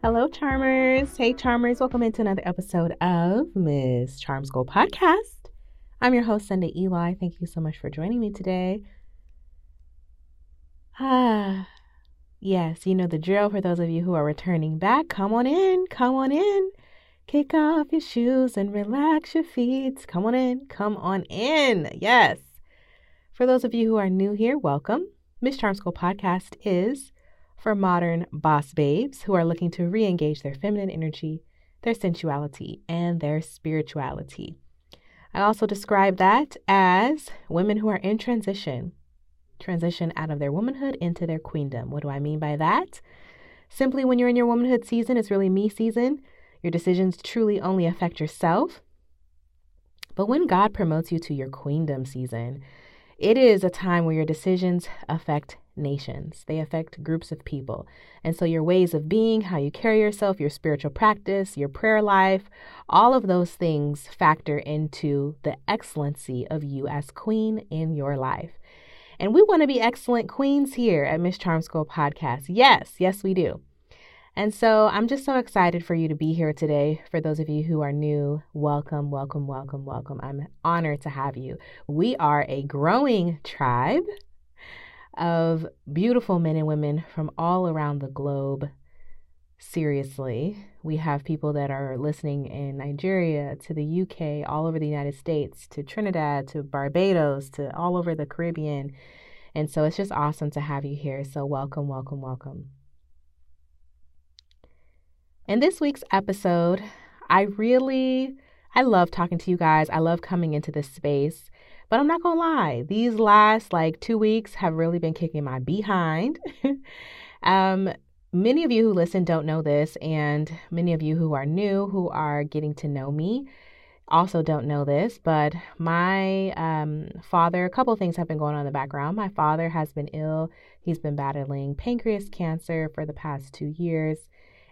Hello, Charmers. Hey, Charmers. Welcome into another episode of Miss Charm School Podcast. I'm your host, Sunday Ely. Thank you so much for joining me today. Ah, yes, you know the drill for those of you who are returning back. Come on in, come on in. Kick off your shoes and relax your feet. Come on in, come on in. Yes. For those of you who are new here, welcome. Miss Charm School Podcast is for modern boss babes who are looking to re engage their feminine energy, their sensuality, and their spirituality. I also describe that as women who are in transition, transition out of their womanhood into their queendom. What do I mean by that? Simply, when you're in your womanhood season, it's really me season. Your decisions truly only affect yourself. But when God promotes you to your queendom season, it is a time where your decisions affect nations, they affect groups of people. And so, your ways of being, how you carry yourself, your spiritual practice, your prayer life, all of those things factor into the excellency of you as queen in your life. And we want to be excellent queens here at Miss Charm School Podcast. Yes, yes, we do. And so I'm just so excited for you to be here today. For those of you who are new, welcome, welcome, welcome, welcome. I'm honored to have you. We are a growing tribe of beautiful men and women from all around the globe. Seriously, we have people that are listening in Nigeria, to the UK, all over the United States, to Trinidad, to Barbados, to all over the Caribbean. And so it's just awesome to have you here. So, welcome, welcome, welcome. In this week's episode, I really I love talking to you guys. I love coming into this space. But I'm not going to lie, these last like two weeks have really been kicking my behind. um, many of you who listen don't know this, and many of you who are new, who are getting to know me, also don't know this. But my um, father, a couple things have been going on in the background. My father has been ill, he's been battling pancreas cancer for the past two years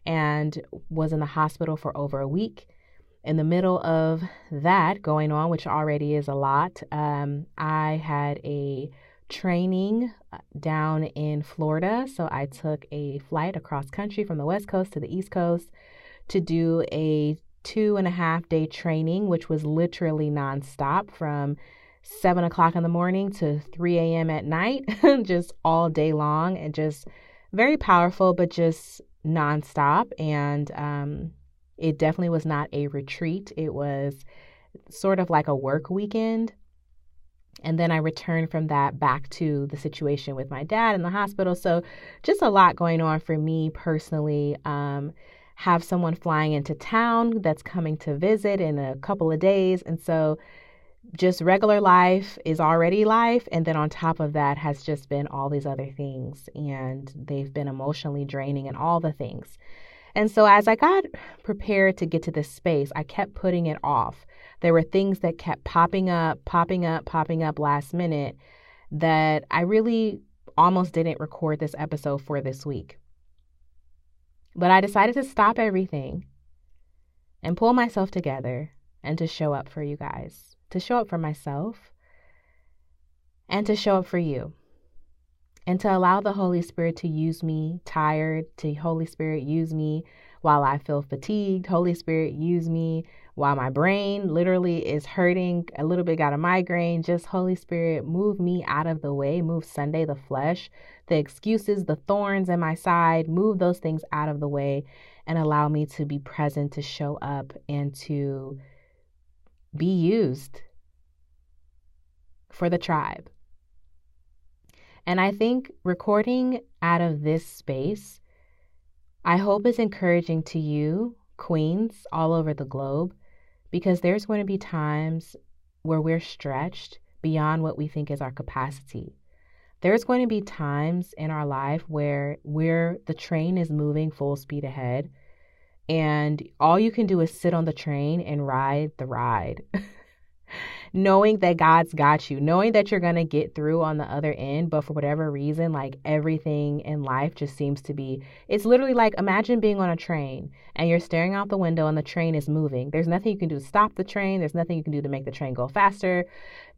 and was in the hospital for over a week in the middle of that going on, which already is a lot, um, I had a training uh, down in Florida. So I took a flight across country from the West Coast to the East Coast to do a two and a half day training, which was literally nonstop from seven o'clock in the morning to 3 a.m. at night, just all day long, and just very powerful, but just nonstop. And um, it definitely was not a retreat, it was sort of like a work weekend. And then I returned from that back to the situation with my dad in the hospital. So, just a lot going on for me personally. Um, have someone flying into town that's coming to visit in a couple of days. And so, just regular life is already life. And then on top of that has just been all these other things. And they've been emotionally draining and all the things. And so as I got prepared to get to this space, I kept putting it off. There were things that kept popping up, popping up, popping up last minute that I really almost didn't record this episode for this week. But I decided to stop everything and pull myself together and to show up for you guys, to show up for myself, and to show up for you and to allow the Holy Spirit to use me tired, to Holy Spirit use me while I feel fatigued. Holy Spirit use me while my brain literally is hurting, a little bit got a migraine. Just Holy Spirit, move me out of the way, move Sunday the flesh, the excuses, the thorns in my side, move those things out of the way and allow me to be present, to show up, and to be used for the tribe. And I think recording out of this space, I hope is encouraging to you, queens all over the globe, because there's going to be times where we're stretched beyond what we think is our capacity. There's going to be times in our life where we're the train is moving full speed ahead and all you can do is sit on the train and ride the ride. knowing that God's got you, knowing that you're going to get through on the other end, but for whatever reason, like everything in life just seems to be, it's literally like imagine being on a train and you're staring out the window and the train is moving. There's nothing you can do to stop the train, there's nothing you can do to make the train go faster.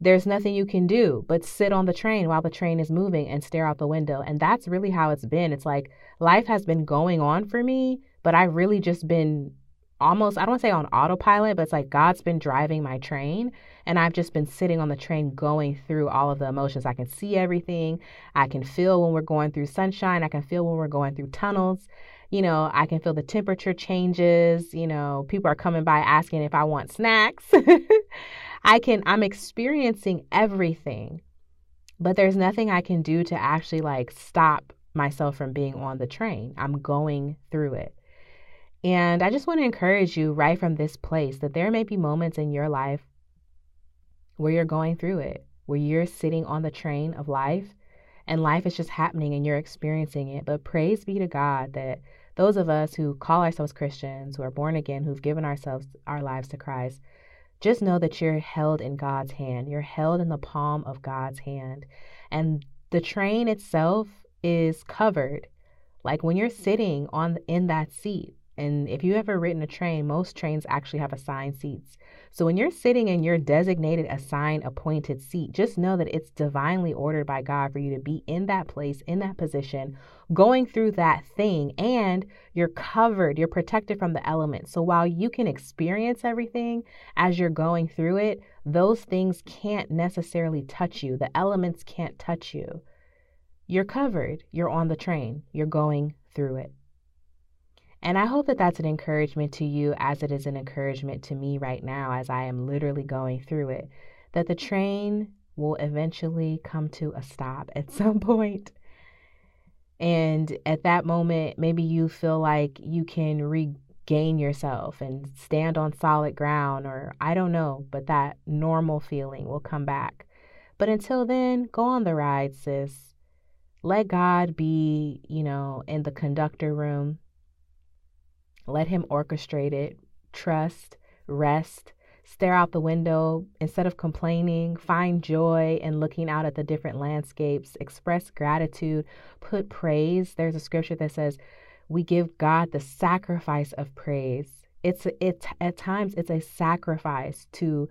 There's nothing you can do but sit on the train while the train is moving and stare out the window. And that's really how it's been. It's like life has been going on for me but I've really just been almost, I don't want to say on autopilot, but it's like God's been driving my train and I've just been sitting on the train going through all of the emotions. I can see everything. I can feel when we're going through sunshine. I can feel when we're going through tunnels. You know, I can feel the temperature changes. You know, people are coming by asking if I want snacks. I can, I'm experiencing everything, but there's nothing I can do to actually like stop myself from being on the train. I'm going through it. And I just want to encourage you right from this place that there may be moments in your life where you're going through it, where you're sitting on the train of life and life is just happening and you're experiencing it. But praise be to God that those of us who call ourselves Christians, who are born again, who've given ourselves our lives to Christ, just know that you're held in God's hand. You're held in the palm of God's hand. And the train itself is covered. Like when you're sitting on in that seat, and if you ever ridden a train, most trains actually have assigned seats. So when you're sitting in your designated, assigned, appointed seat, just know that it's divinely ordered by God for you to be in that place, in that position, going through that thing, and you're covered, you're protected from the elements. So while you can experience everything as you're going through it, those things can't necessarily touch you. The elements can't touch you. You're covered, you're on the train, you're going through it. And I hope that that's an encouragement to you as it is an encouragement to me right now as I am literally going through it. That the train will eventually come to a stop at some point. And at that moment, maybe you feel like you can regain yourself and stand on solid ground, or I don't know, but that normal feeling will come back. But until then, go on the ride, sis. Let God be, you know, in the conductor room let Him orchestrate it. Trust, rest, stare out the window instead of complaining, find joy in looking out at the different landscapes, express gratitude, put praise. There's a scripture that says, we give God the sacrifice of praise. It's it at times it's a sacrifice to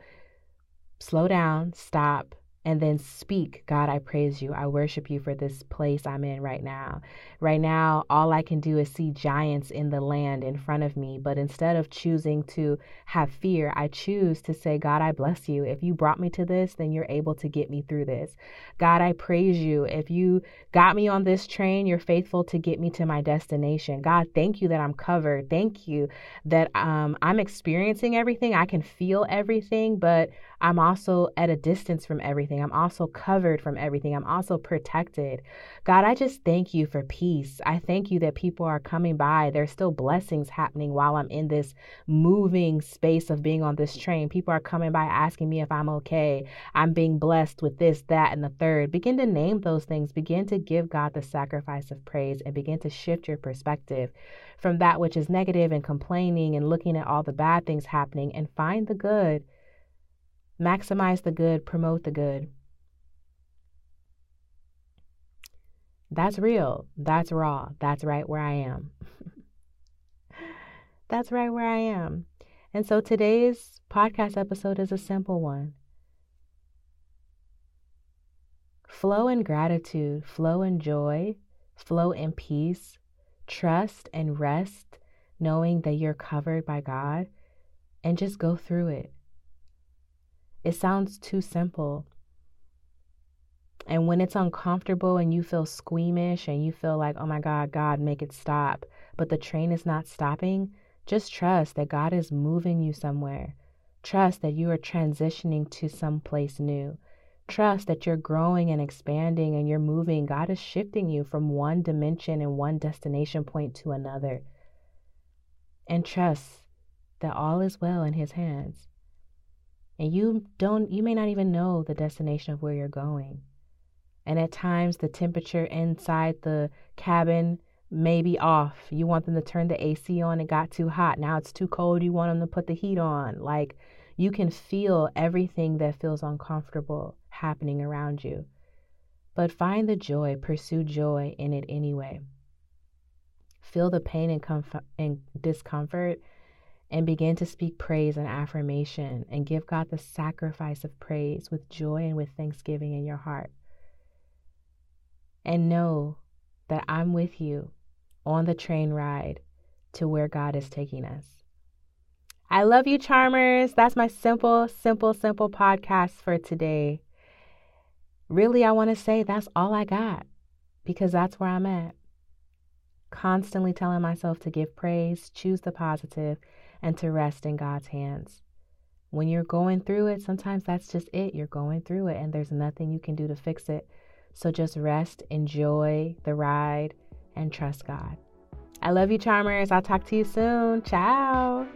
slow down, stop, and then speak, God, I praise you. I worship you for this place I'm in right now. Right now, all I can do is see giants in the land in front of me. But instead of choosing to have fear, I choose to say, God, I bless you. If you brought me to this, then you're able to get me through this. God, I praise you. If you got me on this train, you're faithful to get me to my destination. God, thank you that I'm covered. Thank you that um, I'm experiencing everything. I can feel everything, but I'm also at a distance from everything. I'm also covered from everything. I'm also protected. God, I just thank you for peace. I thank you that people are coming by. There's still blessings happening while I'm in this moving space of being on this train. People are coming by asking me if I'm okay. I'm being blessed with this, that, and the third. Begin to name those things. Begin to give God the sacrifice of praise and begin to shift your perspective from that which is negative and complaining and looking at all the bad things happening and find the good Maximize the good, promote the good. That's real. That's raw. That's right where I am. That's right where I am. And so today's podcast episode is a simple one. Flow in gratitude, flow in joy, flow in peace, trust and rest, knowing that you're covered by God, and just go through it. It sounds too simple. And when it's uncomfortable and you feel squeamish and you feel like, oh my God, God, make it stop, but the train is not stopping, just trust that God is moving you somewhere. Trust that you are transitioning to some place new. Trust that you're growing and expanding and you're moving. God is shifting you from one dimension and one destination point to another. And trust that all is well in His hands and you don't you may not even know the destination of where you're going. And at times the temperature inside the cabin may be off. You want them to turn the ac on it got too hot. Now it's too cold you want them to put the heat on. Like you can feel everything that feels uncomfortable happening around you. But find the joy pursue joy in it anyway. Feel the pain and, comf- and discomfort and begin to speak praise and affirmation and give God the sacrifice of praise with joy and with thanksgiving in your heart. And know that I'm with you on the train ride, to where God is taking us. I love you, Charmers. That's my simple, simple, simple podcast for today. Really, I want to say that's all I got because that's where I'm at. Constantly telling myself to give praise, choose the positive, and to rest in God's hands. When you're going through it, sometimes that's just it. You're going through it, and there's nothing you can do to fix it. So just rest, enjoy the ride, and trust God. I love you, Charmers. I'll talk to you soon. Ciao.